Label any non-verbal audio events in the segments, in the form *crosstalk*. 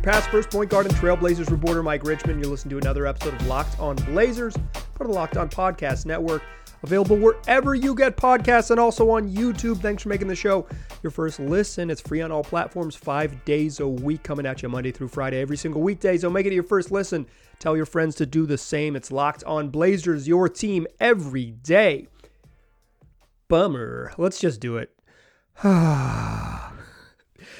your past first point guard and Trailblazers reporter, Mike Richman. You're listening to another episode of Locked on Blazers, part of the Locked on Podcast Network. Available wherever you get podcasts and also on YouTube. Thanks for making the show your first listen. It's free on all platforms, five days a week, coming at you Monday through Friday, every single weekday. So make it your first listen. Tell your friends to do the same. It's Locked on Blazers, your team every day. Bummer. Let's just do it. *sighs* *sighs*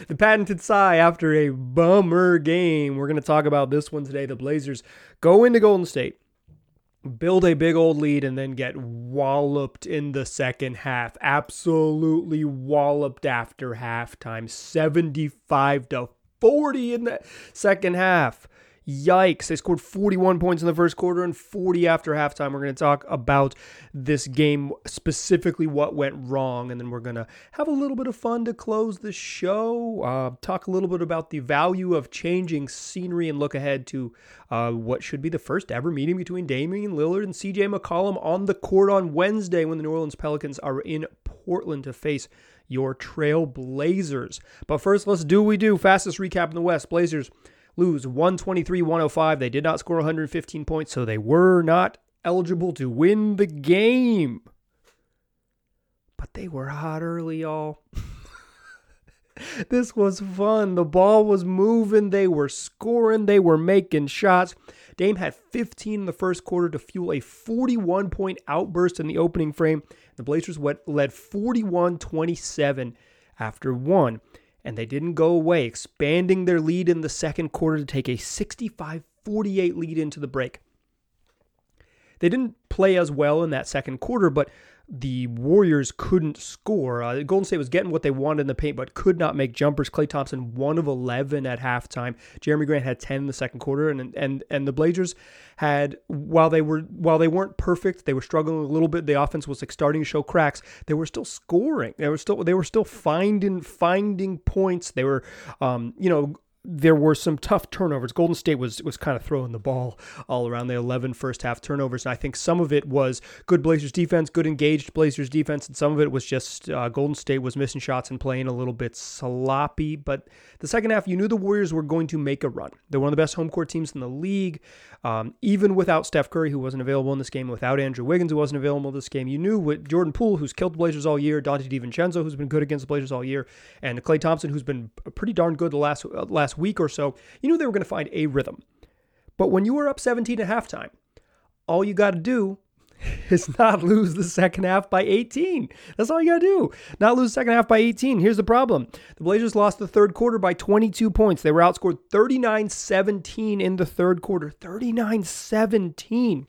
the patented sigh after a bummer game. We're going to talk about this one today. The Blazers go into Golden State build a big old lead and then get walloped in the second half. Absolutely walloped after halftime. 75 to 40 in the second half. Yikes. They scored 41 points in the first quarter and 40 after halftime. We're going to talk about this game, specifically what went wrong, and then we're going to have a little bit of fun to close the show. Uh, talk a little bit about the value of changing scenery and look ahead to uh, what should be the first ever meeting between Damian Lillard and CJ McCollum on the court on Wednesday when the New Orleans Pelicans are in Portland to face your Trail Blazers. But first, let's do what we do. Fastest recap in the West. Blazers lose 123 105. They did not score 115 points, so they were not eligible to win the game. But they were hot early, y'all. *laughs* this was fun. The ball was moving. They were scoring. They were making shots. Dame had 15 in the first quarter to fuel a 41 point outburst in the opening frame. The Blazers led 41 27 after one and they didn't go away, expanding their lead in the second quarter to take a 65 48 lead into the break. They didn't play as well in that second quarter, but the Warriors couldn't score. Uh, Golden State was getting what they wanted in the paint, but could not make jumpers. Klay Thompson one of eleven at halftime. Jerami Grant had ten in the second quarter, and and and the Blazers had while they were while they weren't perfect, they were struggling a little bit. The offense was like starting to show cracks. They were still scoring. They were still they were still finding finding points. They were, um, you know there were some tough turnovers. Golden State was was kind of throwing the ball all around the 11 first half turnovers, and I think some of it was good Blazers defense, good engaged Blazers defense, and some of it was just uh, Golden State was missing shots and playing a little bit sloppy. But the second half, you knew the Warriors were going to make a run. They're one of the best home court teams in the league, um, even without Steph Curry, who wasn't available in this game, without Andrew Wiggins, who wasn't available in this game. You knew with Jordan Poole, who's killed the Blazers all year, Donte DiVincenzo, who's been good against the Blazers all year, and Klay Thompson, who's been pretty darn good the last uh, last last week or so, you knew they were going to find a rhythm. But when you were up 17 at halftime, all you got to do *laughs* is not lose the second half by 18. That's all you got to do. Not lose the second half by 18. Here's the problem the Blazers lost the third quarter by 22 points. They were outscored 39 17 in the third quarter. 39 17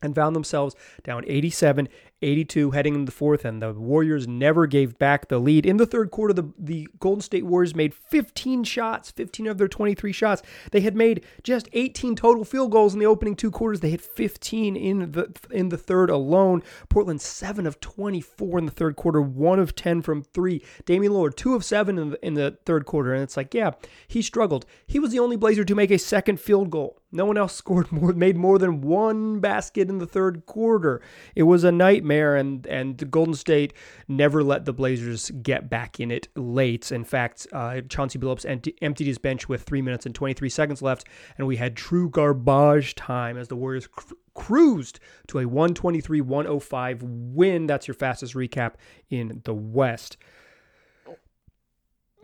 and found themselves down 87 82 heading into the fourth, and the Warriors never gave back the lead. In the third quarter, the, the Golden State Warriors made 15 shots, 15 of their 23 shots. They had made just 18 total field goals in the opening two quarters. They hit 15 in the in the third alone. Portland 7 of 24 in the third quarter, 1 of 10 from 3. Damian Lillard 2 of 7 in the, in the third quarter, and it's like, yeah, he struggled. He was the only Blazer to make a second field goal. No one else *laughs* scored more, made more than one basket in the third quarter. It was a nightmare, and and Golden State never let the Blazers get back in it late. In fact, uh, Chauncey Billups emptied his bench with three minutes and 23 seconds left, and we had true garbage time as the Warriors cr- cruised to a 123-105 win. That's your fastest recap in the West.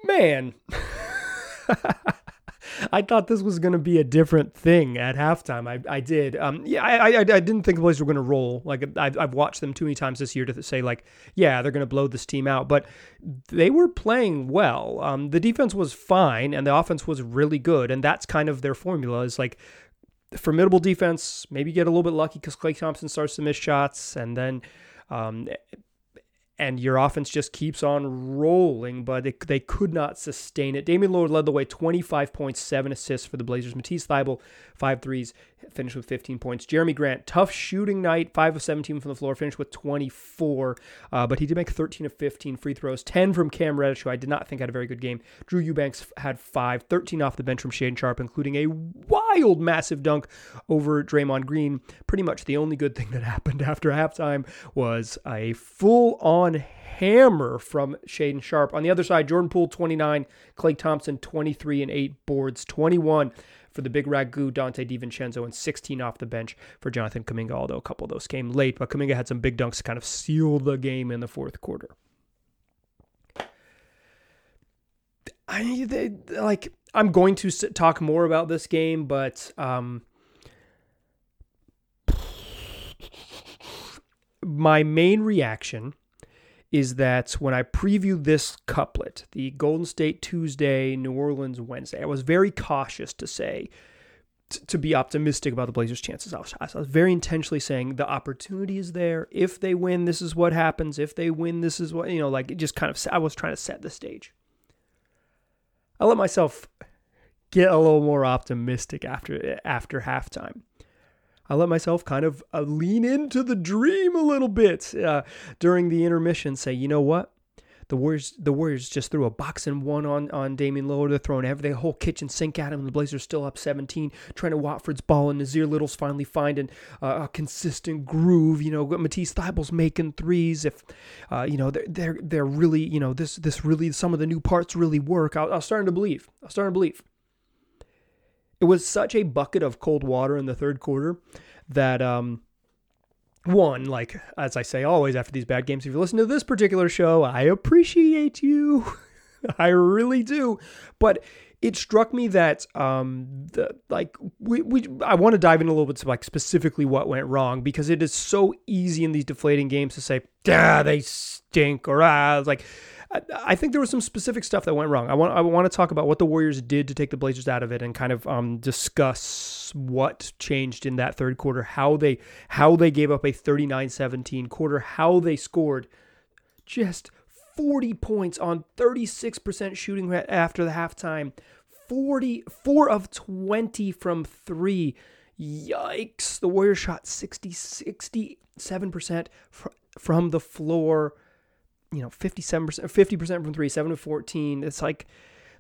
Man. *laughs* I thought this was going to be a different thing at halftime. I, I did. Um, yeah, I, I, I didn't think the Blazers were going to roll. Like I've, I've watched them too many times this year to say like, yeah, they're going to blow this team out. But they were playing well. Um, the defense was fine, and the offense was really good. And that's kind of their formula. Is like formidable defense. Maybe get a little bit lucky because Klay Thompson starts to miss shots, and then um, and your offense just keeps on rolling, but it, they could not sustain it. Damian Lillard led the way, 25 points, seven assists for the Blazers. Matisse Thybulle, five threes, finished with 15 points. Jerami Grant, tough shooting night, 5 of 17 from the floor, finished with 24, uh, but he did make 13 of 15 free throws, 10 from Cam Reddish, who I did not think had a very good game. Drew Eubanks had 5, 13 off the bench from Shaedon Sharpe, including a wild, massive dunk over Draymond Green. Pretty much the only good thing that *laughs* happened after halftime was a full on hammer from Shaedon Sharpe. On the other side, Jordan Poole 29, Klay Thompson 23 and 8 boards, 21 for the big ragu Donte DiVincenzo and 16 off the bench for Jonathan Kuminga, although a couple of those came late. But Kuminga had some big dunks to kind of seal the game in the fourth quarter. I they, like I'm going to talk more about this game, but um, my main reaction is that when I previewed this couplet, the Golden State Tuesday, New Orleans Wednesday, I was very cautious to say t- to be optimistic about the Blazers' chances. I was, I was very intentionally saying the opportunity is there. If they win, this is what happens. If they win, this is what you know. Like it just kind of, I was trying to set the stage. I let myself get a little more optimistic after after halftime. I let myself kind of uh, lean into the dream a little bit uh, during the intermission. Say, you know what? The Warriors, the Warriors just threw a box and one on on Damian Lillard. They're throwing every the whole kitchen sink at him. The Blazers still up 17. Trent Watford's ball and Nassir Little's finally finding uh, a consistent groove. You know, Matisse Thybulle's making threes. If uh, you know they're, they're they're really you know this this really some of the new parts really work. I, I was starting to believe. I was starting to believe. It was such a bucket of cold water in the third quarter that um, one, like as I say always after these bad games, if you listen to this particular show, I appreciate you. *laughs* I really do. But it struck me that um the like we, we I want to dive in a little bit to like specifically what went wrong because it is so easy in these deflating games to say, ah, they stink or ah like I think there was some specific stuff that went wrong. I want I want to talk about what the Warriors did to take the Blazers out of it and kind of um, discuss what changed in that third quarter, how they how they gave up a 39-17 quarter, how they scored just 40 points on 36% shooting after the halftime. 44 of 20 from 3. Yikes. The Warriors shot 60 67% from the floor you know, 57%, 50% from three, 7 to 14. It's like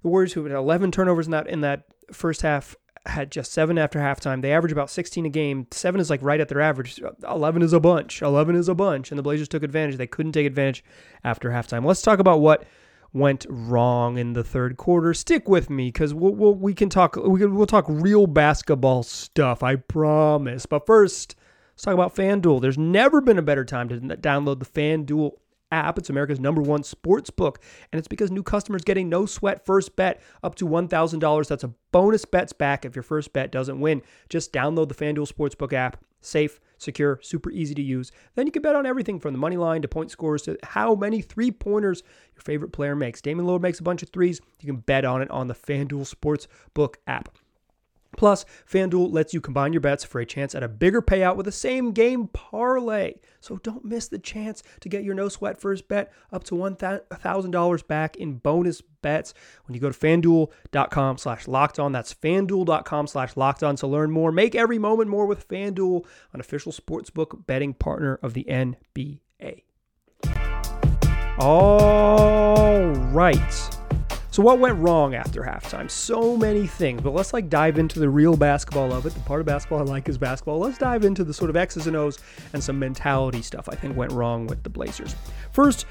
the Warriors who had 11 turnovers in that in that first half had just seven after halftime. They average about 16 a game. Seven is like right at their average. 11 is a bunch. 11 is a bunch. And the Blazers took advantage. They couldn't take advantage after halftime. Let's talk about what went wrong in the third quarter. Stick with me because we'll, we'll, we can talk. We can, we'll talk real basketball stuff. I promise. But first, let's talk about FanDuel. There's never been a better time to download the FanDuel app. It's America's number one sports book, and it's because new customers get a no sweat first bet up to $1,000. That's a bonus bets back if your first bet doesn't win. Just download the FanDuel Sportsbook app. Safe, secure, super easy to use. Then you can bet on everything from the money line to point scores to how many three pointers your favorite player makes. Damian Lillard makes a bunch of threes. You can bet on it on the FanDuel Sportsbook app. Plus, FanDuel lets you combine your bets for a chance at a bigger payout with a same game parlay. So don't miss the chance to get your no sweat first bet up to $1,000 back in bonus bets when you go to fanduel.com slash locked on. That's fanduel.com slash locked on to learn more. Make every moment more with FanDuel, an official sportsbook betting partner of the NBA. All right. So what went wrong after halftime? So many things, but let's like dive into the real basketball of it. The part of basketball I like is basketball. Let's dive into the sort of X's and O's and some mentality stuff I think went wrong with the Blazers. First,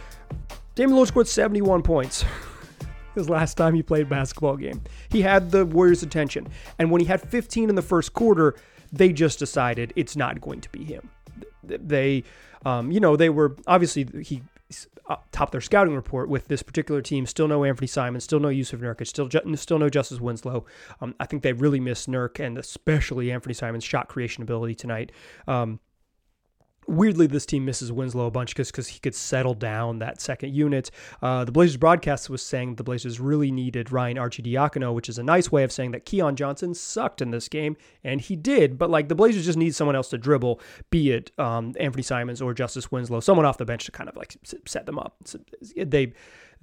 Damian Lillard scored 71 points. *laughs* His last time he played basketball game. He had the Warriors' attention. And when he had 15 in the first quarter, they just decided it's not going to be him. They, um, you know, they were obviously he top their scouting report with this particular team. Still no Anthony Simon, still no Jusuf Nurkic, still still no Justice Winslow. Um, I think they really miss Nurk and especially Anthony Simon's shot creation ability tonight. Um, Weirdly, this team misses Winslow a bunch because he could settle down that second unit. Uh, the Blazers broadcast was saying the Blazers really needed Ryan Arcidiacono, which is a nice way of saying that Keon Johnson sucked in this game, and he did. But like the Blazers just need someone else to dribble, be it um, Anthony Simons or Justice Winslow, someone off the bench to kind of like set them up. They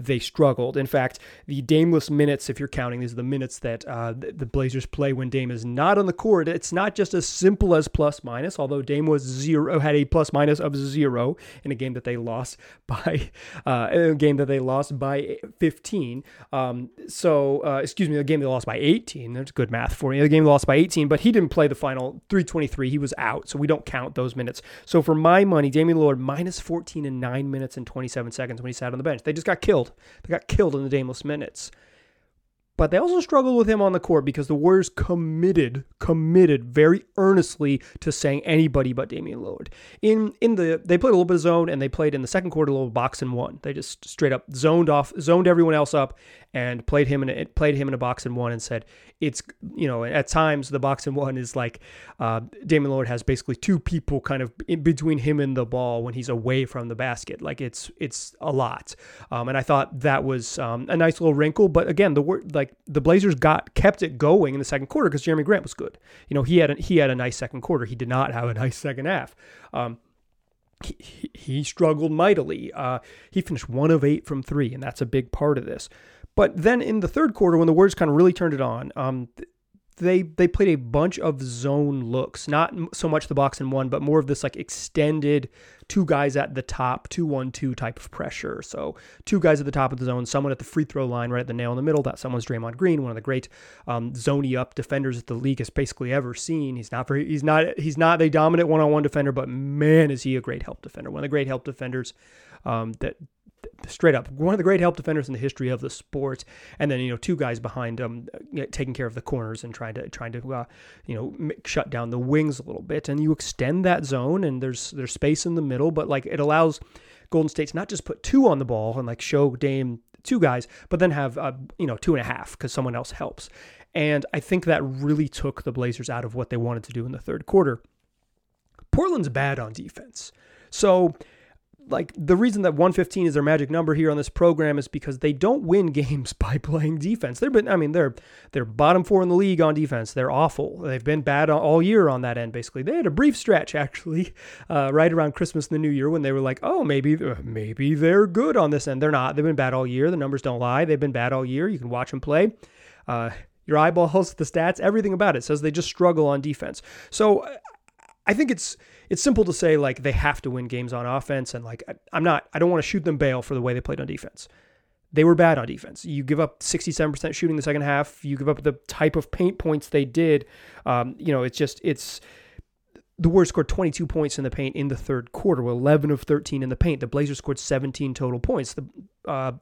they struggled. In fact, the Dameless minutes, if you're counting, these are the minutes that uh, the Blazers play when Dame is not on the court. It's not just as simple as plus minus, although Dame was zero, had a plus minus of zero in a game that they lost *laughs* by uh, a game that they lost by 15. Um, so, uh, excuse me, the game they lost by 18. That's good math for you. The game they lost by 18, but he didn't play the final 323. He was out, so we don't count those minutes. So for my money, Damian Lillard minus 14 in nine minutes and 27 seconds when he sat on the bench. They just got killed. They got killed in the Dameless minutes. But they also struggled with him on the court because the Warriors committed, committed very earnestly to saying anybody but Damian Lillard. In in the they played a little bit of zone and they played in the second quarter a little box and one. They just straight up zoned off, zoned everyone else up, and played him in a, played him in a box and one and said it's you know at times the box and *laughs* one is like uh, Damian Lillard has basically two people kind of in between him and the ball when he's away from the basket. Like it's it's a lot, um, and I thought that was um, a nice little wrinkle. But again, the word like the Blazers got kept it going in the second quarter because Jerami Grant was good. You know, he had a, he had a nice second quarter. He did not have a *laughs* nice second half. Um, he, he, struggled mightily. Uh, he finished one of eight from three, and that's a big part of this. But then in the third quarter, when the Warriors kind of really turned it on, um, they they played a bunch of zone looks, not so much the box and one, but more of this like extended two guys at the top, two one two type of pressure. So two guys at the top of the zone, someone at the free throw line, right at the nail in the middle. That someone's Draymond Green, one of the great um, zony up defenders that the league has basically ever seen. He's not very, he's not he's not a dominant one on one defender, but man, is he a great help defender. One of the great help defenders um, that straight up one of the great help defenders in the history of the sport and then you know two guys behind him um, taking care of the corners and trying to trying to uh, you know shut down the wings a little bit. And you extend that zone and there's there's space in the middle but like it allows golden state to not just put two on the ball and like show dame two guys but then have uh, you know two and a half because someone else helps. And i think that really took the blazers out of what they wanted to do in the third quarter. Portland's bad on defense. So like the reason that 115 is their magic number here on this program is because they don't win *laughs* games by playing defense. They've been, I mean, they're they're bottom four in the league on defense. They're awful. They've been bad all year on that end. Basically, they had a brief stretch *laughs* actually, uh, right around Christmas and the New Year when they were like, oh, maybe uh, maybe they're good on this end. They're not. They've been bad all year. The numbers don't lie. They've been bad all year. You can watch them play. Uh, your eyeballs, *laughs* the stats, everything about it says they just struggle on defense. So I think it's it's simple to say like they have to win games on offense, and like I, I'm not, I don't want to shoot them bail for the way they played on defense. They were bad on defense. You give up 67% shooting the second half. You give up the type of paint points they did. Um, you know, it's just it's the Warriors scored 22 points in the paint in the third quarter, 11 of 13 in the paint. The Blazers scored 17 total points. The uh,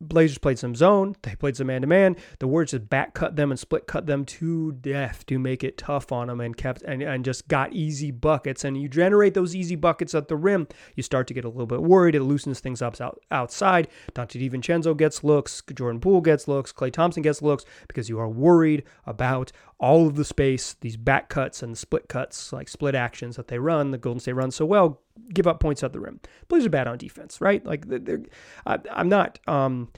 Blazers played some zone. They played some man to man. The Warriors just back cut them and split cut them to death to make it tough on them and kept and, and just got easy buckets. And you generate those easy buckets at the rim, you start to get a little bit worried. It loosens things up out, outside. Donte DiVincenzo gets looks. Jordan Poole gets looks. Klay Thompson gets looks because you are worried about all of the space, these back cuts and split cuts, like split actions that they run, the Golden State runs so well, give up points at the rim. Blazers are bad on defense, right? Like they're, I, am not um,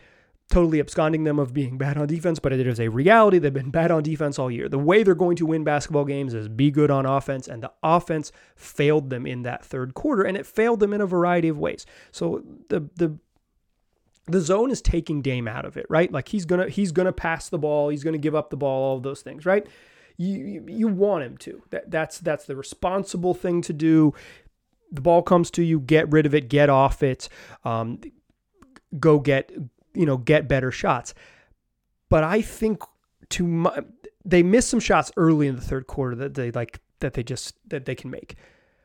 totally absconding them of being *laughs* bad on defense, but it is a reality. They've been bad on defense all year. The way they're going to win basketball games is be good on offense, and the offense failed them in that third quarter, and it failed them in a variety of ways. So the the the zone is taking Dame out of it, right? Like he's gonna he's gonna pass the ball, he's gonna give up the ball, all of those things, right? You, you, you want him to. That that's that's the responsible thing to do. The ball comes to you, get rid of it, get off it, um, go get you know get better shots. But I think to my, they missed some shots early in the third quarter that they like that they just that they can make.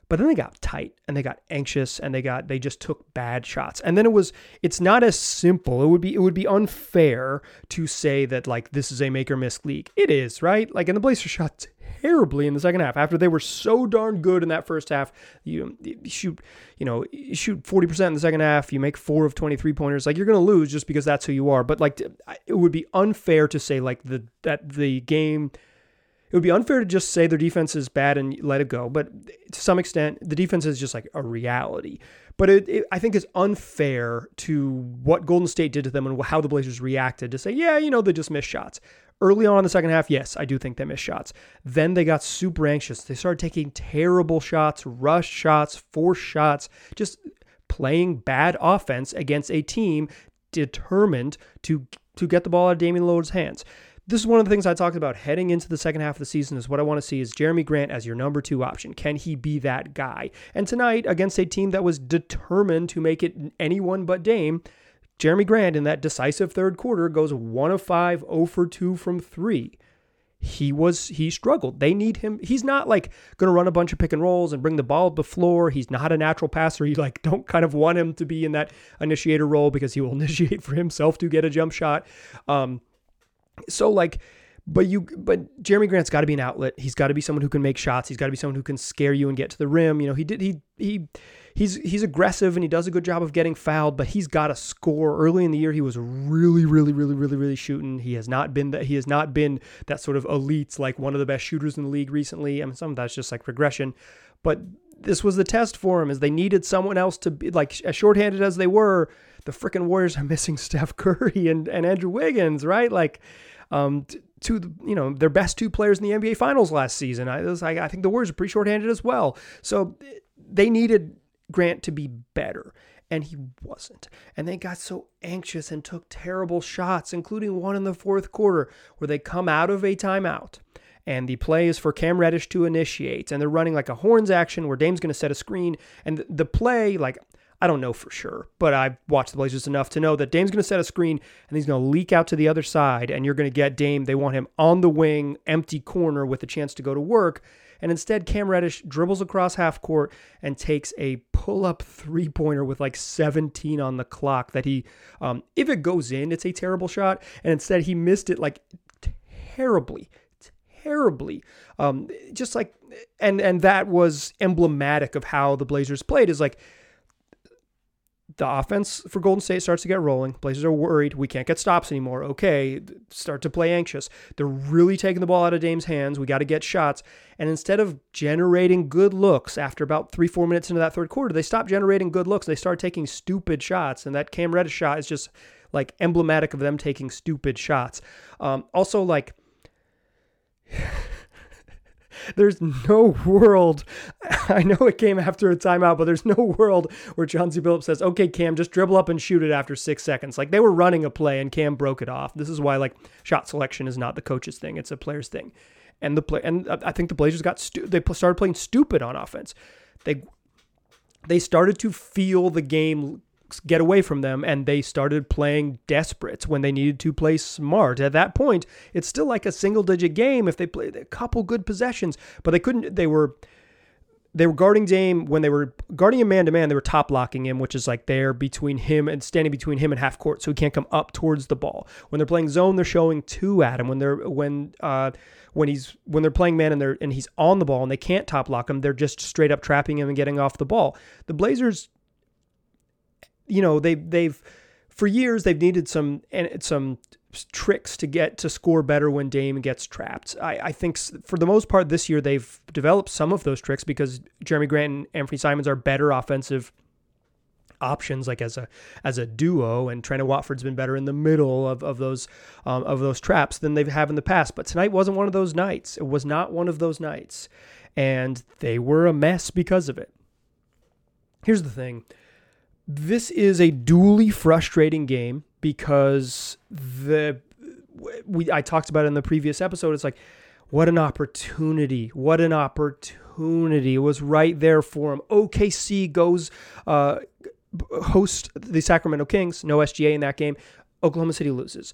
But then they got tight and they got anxious and they got they just took bad shots. And then it was it's not as simple. It would be it would be unfair to say that like this is a make or miss league. It is, right? Like and the Blazers shot terribly in the second half after they were so darn good in that first half. You, you shoot, you know, you shoot 40% in the second half, you make 4 of 23 pointers. Like you're going to lose just because that's who you are. But like it would be unfair to say like the that the game it would be unfair to just say their defense is bad and let it go. But to some extent, the defense is just like a reality. But it, it, I think it's unfair to what Golden State did to them and how the Blazers reacted to say, yeah, you know, they just missed shots. Early on in the second half, yes, I do think they missed shots. Then they got super anxious. They started taking terrible shots, rush shots, forced shots, just playing bad offense against a team determined to to get the ball out of Damian Lillard's hands. This is one of the things I talked about heading into the second half of the season is what I want to see is Jerami Grant as your number two option. Can he be that guy? And tonight, against a team that was determined to make it anyone but Dame, Jerami Grant in that decisive third quarter goes one of five, 0 for 2 from three he was he struggled. They need him. He's not like to run a bunch of pick and rolls and bring the ball up the floor. He's not a natural passer. You like *laughs* don't kind of want him to be in that initiator role because he will *laughs* initiate for himself to get a jump shot. Um, so like but you but Jerami Grant's got to be an outlet. He's got to be someone who can make shots. He's got to be someone who can scare you and get to the rim. You know, he did he he he's he's aggressive and he does a good job of getting fouled, but he's got to score. Early in the year, he was really, really, really, really, really shooting. He has not been that he has not been that sort of elite, like one of the best shooters in the league recently. I mean, some of that's just like regression, but this was the test for him, is they needed someone else to be like as shorthanded as they were. The freaking Warriors are missing *laughs* Steph Curry and, and Andrew Wiggins, right? Like, um, to the, you know their best two players in the NBA Finals last season. I, was, I, I think the Warriors are pretty shorthanded as well. So they needed Grant to be better. And he wasn't. And they got so anxious and took terrible shots, including one in the fourth quarter where they come out of a timeout and the play is for Cam Reddish to initiate. And they're running like a horns action where Dame's going to set a screen. And the play, like, I don't know for sure, but I've watched the Blazers enough to know that Dame's going to set a screen and he's going to leak out to the other side. And you're going to get Dame. They want him on the wing, empty corner with a chance to go to work. And instead, Cam Reddish dribbles across half court and takes a pull up three pointer with like 17 on the clock. That he, um, if it goes in, it's a terrible shot. And instead, he missed it like terribly, terribly. Um, just like, and and that was emblematic of how the Blazers played. Is like the offense for Golden State starts to get rolling. Blazers are worried. We can't get stops anymore. Okay, start to play anxious. They're really taking the ball out of Dame's hands. We got to get shots. And instead of generating good looks after about three, four minutes into that third quarter, they stop generating good looks. They start taking stupid shots. And that Cam Reddish shot is just like emblematic of them taking stupid shots. Um, also, like, *laughs* there's no world. *laughs* I know it came after a timeout, but there's no *laughs* world where Chauncey Billups says, "Okay, Cam, just dribble up and shoot it after six seconds." Like they were running a play and Cam broke it off. This is why like shot selection is not the coach's thing; it's a player's thing. And the play, and I think the Blazers got stu- they started playing stupid on offense. They they started to feel the game get away from them and they started playing desperate when they needed to play smart. At that point, it's still like a single digit game if they played a couple good possessions, but they couldn't they were they were guarding Dame when they were guarding him man to man. They were top locking him, which is like there between him and standing between him and half court, so he can't come up towards the ball. When they're playing zone, they're showing two at him. When they're when uh, when he's when they're playing man and they're and he's on the ball and they can't top lock him, they're just straight up trapping him and getting off the ball. The Blazers you know they they've for years they've needed some and some tricks to get to score better when Dame gets trapped. I, I think for the most part this year they've developed some of those tricks because Jerami Grant and Anthony Simons are better offensive options like as a as a duo and Trendon Watford's been better in the middle of, of those um, of those traps than they've have in the past. But tonight wasn't one of those nights. It was not one of those nights. And they were a mess because of it. Here's the thing. This is a duly frustrating game because the we I talked about it in the previous episode. It's like what an opportunity! What an opportunity! It was right there for him. OKC goes uh, host the Sacramento Kings. No SGA in that game. Oklahoma City loses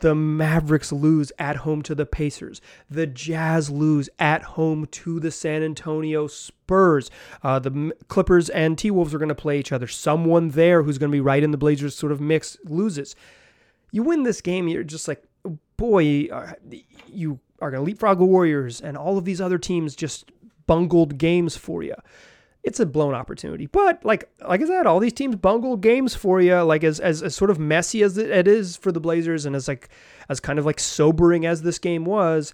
the Mavericks lose at home to the Pacers. The Jazz lose at home to the San Antonio Spurs. Uh, the Clippers and T Wolves are going to play each other. Someone there who's going to be right in the Blazers sort of mix loses. You win this game, you're just like, boy, uh, you are going to leapfrog the Warriors and all of these other teams just bungled games for you it's a blown opportunity. But like like I said, all these teams bungle games for you. Like as, as as, sort of messy as it is for the Blazers, and as like as kind of like sobering as this game was,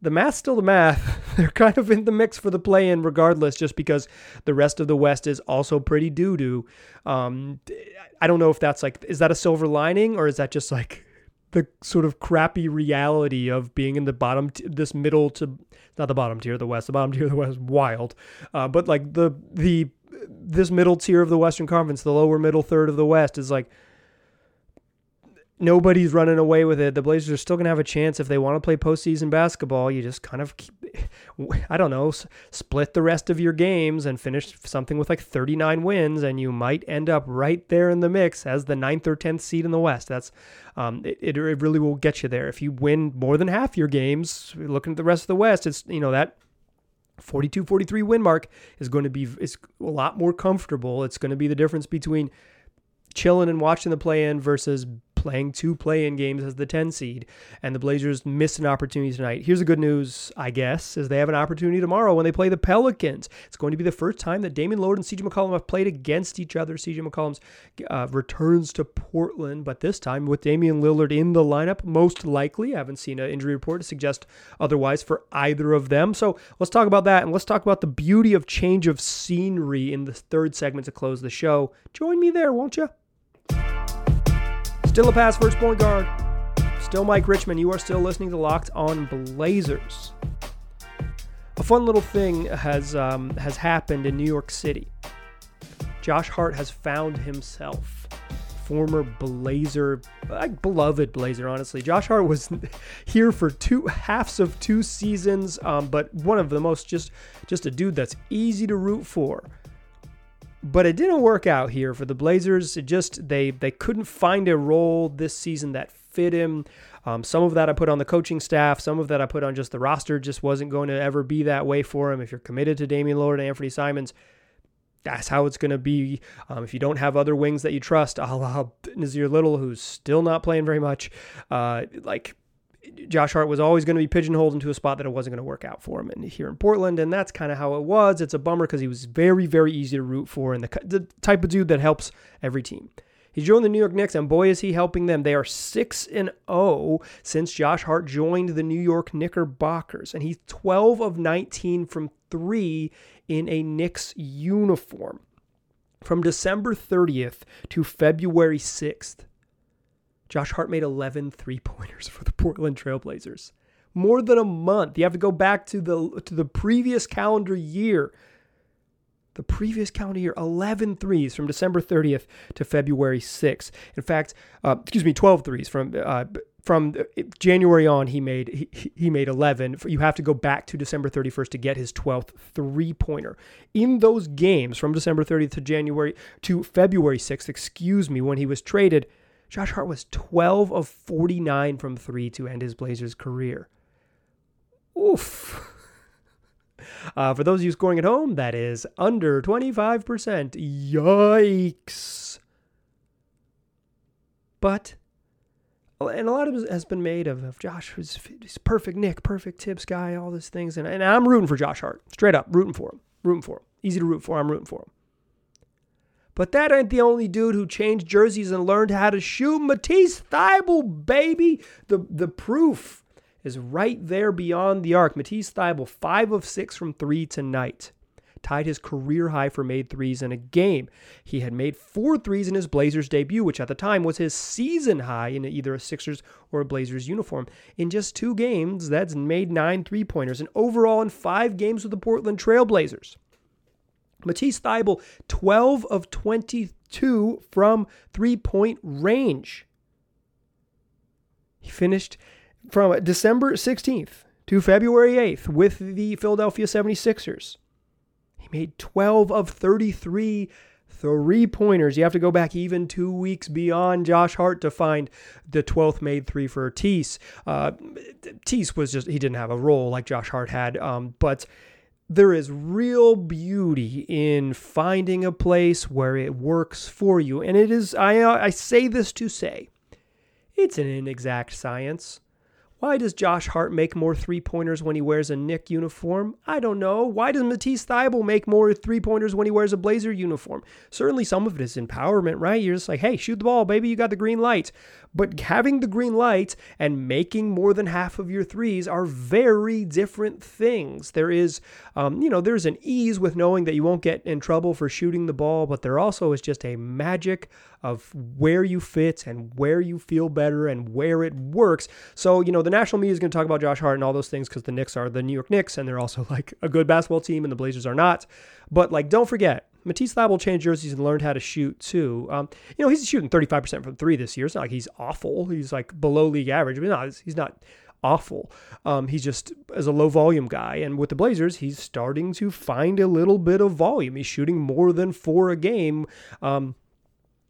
the math's still the math. *laughs* They're kind of in the mix for the play-in, regardless, just because the rest of the West is also pretty doo doo. Um, I don't know if that's like is that a silver lining or is that just like the sort of crappy reality of being in the bottom, t- this middle to not the bottom tier of the West. The bottom *laughs* tier of the West wild, uh, but like the the this middle tier of the Western Conference, the lower middle third of the West is like nobody's running away with it. The Blazers are still going to have a chance if they want to play postseason basketball. You just kind of, keep, *laughs* I don't know, split the rest of your games and finish something with like 39 wins, and you might end up right there in the mix as the ninth or 10th seed in the West. That's, um, it, it really will get you there. If you win more than half your games, looking at the rest of the West, it's, you know, that 42 43 win mark is going to be is a lot more comfortable. It's going to be the difference between chilling and watching the play in versus playing two play-in games as the 10 seed, and the Blazers missed an opportunity tonight. Here's the good news, I guess, is they have an opportunity tomorrow when they play the Pelicans. It's going to be the first time that Damian Lillard and CJ McCollum have played against each other. CJ McCollum uh, returns to Portland, but this time with Damian Lillard in the lineup, most likely. I haven't seen an injury report to suggest otherwise for either of them. So let's talk about that, and let's talk about the beauty of change of scenery in the third segment to close the show. Join me there, won't you? Still a pass first point guard. Still Mike Richman. You are still listening to Locked on Blazers. A fun little thing has um, has happened in New York City. Josh Hart has found himself. Former Blazer, like beloved Blazer, honestly. Josh Hart was *laughs* here for two halves of two seasons, um, but one of the most just just a dude that's easy to root for but it didn't work out here for the Blazers. It just they they couldn't find a role this season that fit him. Um, some of that I put on the coaching staff. Some of that I put on just the roster. Just wasn't going to ever be that way for him. If you're committed to Damian Lillard and Anthony Simons, that's how it's going to be. Um, if you don't have other wings that you trust, a la Nassir Little, who's still not playing very much, uh, like Josh Hart was always going to be pigeonholed into a spot that it wasn't going to work out for him. And here in Portland, and that's kind of how it was. It's a bummer because he was very, very easy to root for and the, the type of dude that helps every team. He joined the New York Knicks, and boy, is he helping them. They are 6 and 0 since Josh Hart joined the New York Knickerbockers, and he's 12 of 19 from three in a Knicks uniform. From December 30th to February 6th, Josh Hart made 11 three pointers for the *laughs* Portland Trailblazers. More than a month. You have to go back to the to the previous calendar year. The previous calendar year, 11 threes from December 30th to February 6th. In fact, uh, excuse me, 12 threes from uh, from January on. He made he, he made 11. You have to go back to December 31st to get his 12th three pointer. In those games from December 30th to January to February 6th, excuse me, when he was traded, Josh Hart was 12 of 49 from three to end his Blazers career. Oof. *laughs* Uh, for those of you scoring at home, that is under 25%. Yikes. But, and a lot of it has been made of, of Josh, who's perfect Knick, perfect Thibs guy, all these things. And, and I'm rooting for Josh Hart. Straight up, rooting for him. Rooting for him. Easy to root for. I'm rooting for him. But that ain't the only dude who changed jerseys and learned how to shoot. Matisse Thybulle, baby. The, the proof is right there beyond the arc. Matisse Thybulle, 5 of 6 from 3 tonight. Tied his career high for made threes in a game. He had made four threes in his Blazers debut, which at the time was his season high in either a Sixers or a Blazers uniform. In just two games, that's made nine three pointers, and overall in five games with the Portland Trailblazers. Matisse Thybulle, 12 of 22 from three point range. He finished from December 16th to February 8th with the Philadelphia 76ers. He made 12 of 33 three pointers. You have to go back even two weeks beyond Josh Hart to find the 12th made three for Tease. Uh, Tease was just, he didn't have a role like Josh Hart had, um, but there is real beauty in finding a place where it works for you. And it is, I, uh, I say this to say, it's an inexact science. Why does Josh Hart make more three pointers when he wears a Knick uniform? I don't know. Why does Matisse Thybulle make more three pointers when he wears a Blazer uniform? Certainly, some of it is empowerment, right? You're just like, hey, shoot the ball, baby, you got the green light. But having the green light and making more than half of your threes are very different things. There is, um, you know, there's an ease with knowing that you won't get in trouble for shooting the ball, but there also is just a magic of where you fit and where you feel better and where it works. So, you know, the national media is going to talk about Josh Hart and all those things because the Knicks are the New York Knicks and they're also *laughs* like a good basketball team and the Blazers are not. But like, don't forget, Matisse Thybulle changed jerseys and learned how to shoot too. Um, you know, he's shooting 35% from three this year. It's not like he's awful. He's like below league average, but no, he's not awful. Um, he's just as a low volume guy. And with the Blazers, he's starting to find a little bit of volume. He's shooting more than four a game. Um,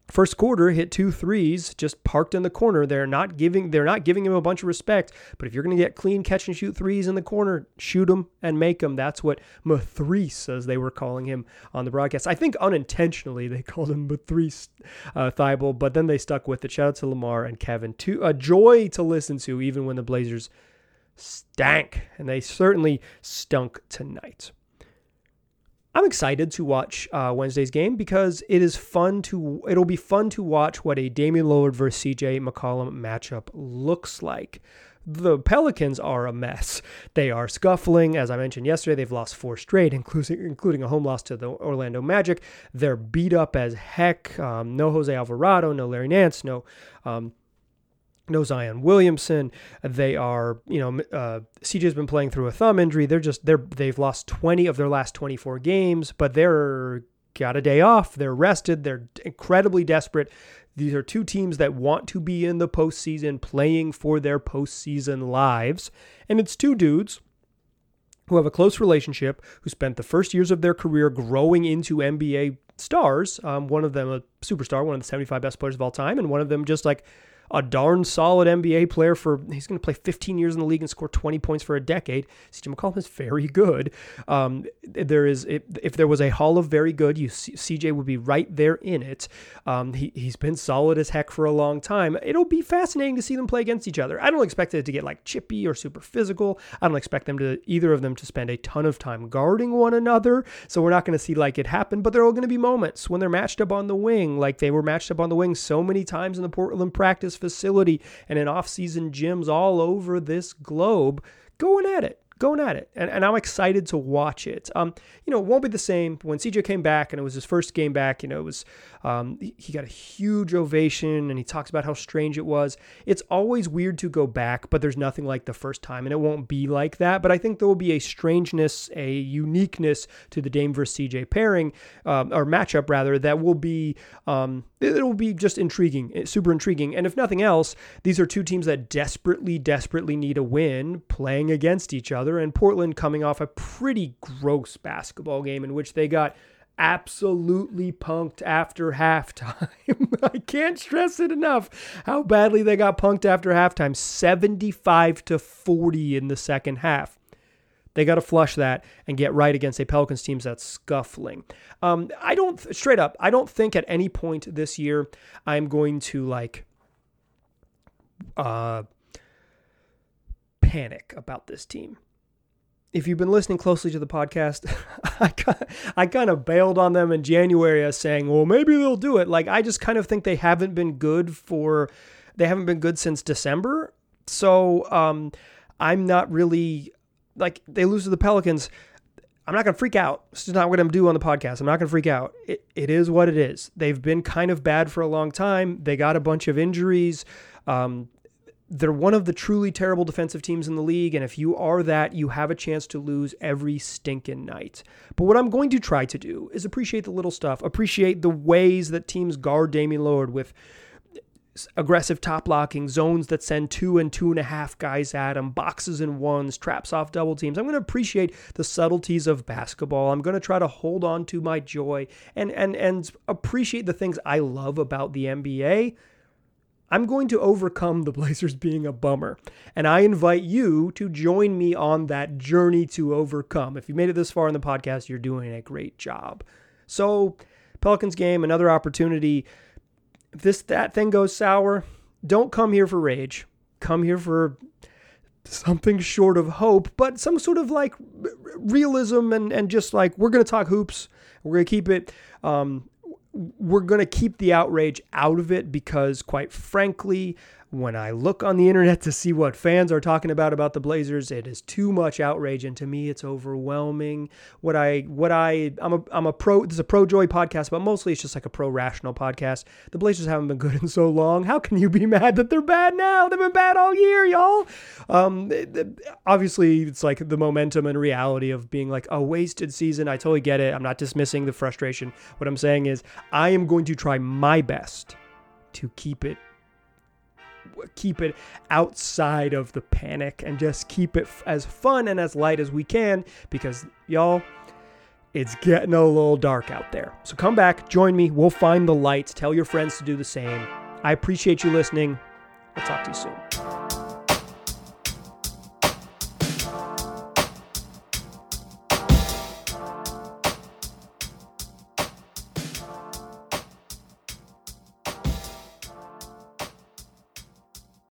First quarter hit two threes, just parked in the corner. They're not giving they're not giving him a bunch of respect. But if you're going to get clean catch and shoot threes in the corner, shoot them and make them. That's what Mathreese, as they were calling him on the broadcast. I think unintentionally they *laughs* called him Mathreese uh, Thybulle, but then they stuck with it. Shout out to Lamar and Kevin. To, a joy to listen to, even when the Blazers stank, and they certainly stunk tonight. I'm excited to watch uh, Wednesday's game because it is fun to. It'll be fun to watch what a Damian Lillard versus CJ McCollum matchup looks like. The Pelicans are a mess. They are scuffling. As I mentioned yesterday, they've lost four straight, including including a home loss to the Orlando Magic. They're beat up as heck. Um, no Jose Alvarado, no Larry Nance, no um, no Zion Williamson. They are, you know, uh, CJ's been playing through a thumb injury. They're just they're they've lost 20 of their last 24 games, but they're got a day off. They're rested. They're incredibly desperate. These are two teams that want to be in the postseason, playing for their postseason lives, and it's two dudes who have a close relationship, who spent the first years of their career growing into NBA stars. Um, one of them a superstar, one of the 75 best players of all time, and one of them just like a darn solid NBA player for he's going to play 15 years in the league and score 20 points for a decade. CJ McCollum is very good. Um, there is if, there was a Hall of very good, you CJ would be right there in it. Um, he he's been solid as heck for a long time. It'll be fascinating to see them play against each other. I don't expect it to get like chippy or super physical. I don't expect them to either of them to spend a ton of time guarding one another. So we're not going to see like it happen, but there are going to be moments when they're matched up on the wing, like they were matched up on the wing so many times in the Portland practice facility and in off-season gyms all over this globe going at it going at it. And, and I'm excited to watch it. Um, you know, it won't be the same. When CJ came back and it was his first game back, you know, it was um, he got a huge ovation and he talks about how strange it was. It's always weird to go back, but there's nothing like the first time, and it won't be like that. But I think there will be a strangeness, a uniqueness to the Dame versus CJ pairing um, or matchup rather that will be um, it will be just intriguing, eh, super intriguing. And if nothing else, these are two teams that desperately, desperately need a win playing against each other. And Portland coming off a pretty gross basketball game in which they got absolutely punked after halftime. *laughs* I can't stress it enough how badly they got punked after halftime 75 to 40 in the second half. They got to flush that and get right against a Pelicans team that's scuffling. Um, I don't, straight up, I don't think at any point this year I'm going to like uh, panic about this team if you've been listening closely to the podcast, *laughs* I, kind of bailed on them in January as saying, well, maybe they'll do it. Like, I just kind of think they haven't been good for, they haven't been good since December. So um, I'm not really, like, they lose to the Pelicans. I'm not going to freak out. This is not what I'm do on the podcast. I'm not going to freak out. It, it is what it is. They've been kind of bad for a long time. They got a bunch of injuries. Um, they're one of the truly terrible defensive teams in the league. And if you are that, you have a chance to lose every stinking night. But what I'm going to try to do is appreciate the little stuff, appreciate the ways that teams guard Damian Lillard with aggressive top locking, zones that send two and two and a half guys at him, boxes and ones, traps off double teams. I'm going to appreciate the subtleties of basketball. I'm going to try to hold on to my joy and and and appreciate the things I love about the NBA I'm going to overcome the Blazers *laughs* being a bummer. And I invite you to join me on that journey to overcome. If you made it this far in the podcast, you're doing a great job. So, Pelicans game, another opportunity. If this that thing goes sour, don't come here for rage. Come here for something short of hope, but some sort of like realism and and just like we're gonna talk hoops. We're gonna keep it um, we're going to keep the outrage out of it because, quite frankly, when I look on the internet to see what fans are talking about about the Blazers, it is too much outrage, and to me, it's overwhelming. What I, what I, I'm a, I'm a pro. This is a pro joy podcast, but mostly it's just like a pro rational podcast. The Blazers haven't been good *laughs* in so long. How can you be mad that they're bad now? They've been bad all year, y'all. Um, obviously, it's like the momentum and reality of being like a wasted season. I totally get it. I'm not dismissing the frustration. What I'm saying is, I am going to try my best to keep it keep it outside of the panic and just keep it as fun and as light as we can because y'all it's getting a little dark out there. So come back, join me, we'll find the lights, tell your friends to do the same. I appreciate you listening. I'll talk to you soon.